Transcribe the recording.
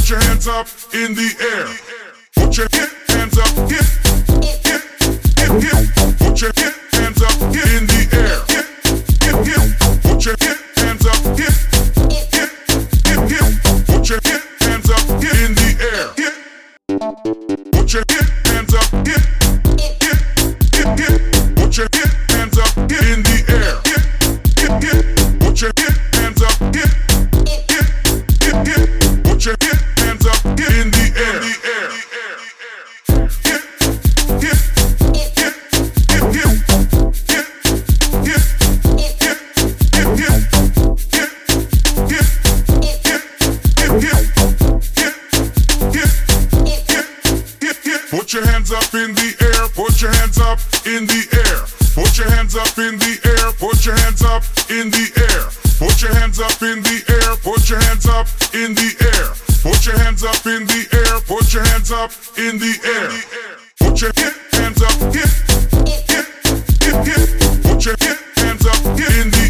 Put your hands up in the air. Put your hip, hands up, hip, hip, hip, hip. Put your hip, hands up hip, in the air. Hip, hip, hip. Put your hip, hands up, hip, hip, hip, hip. Put your hip, hands up hip, in the air. Hip. Put your hip. Put your hands up in the air, put your hands up in the air. Put your hands up in the air, put your hands up in the air. Put your hands up in the air, put your hands up in the air. Put your hands up in the air, put your hands up in the air. Put your hands up, yeah, yeah, yeah, yeah. Put your hands up in the air,